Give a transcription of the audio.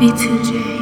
be today.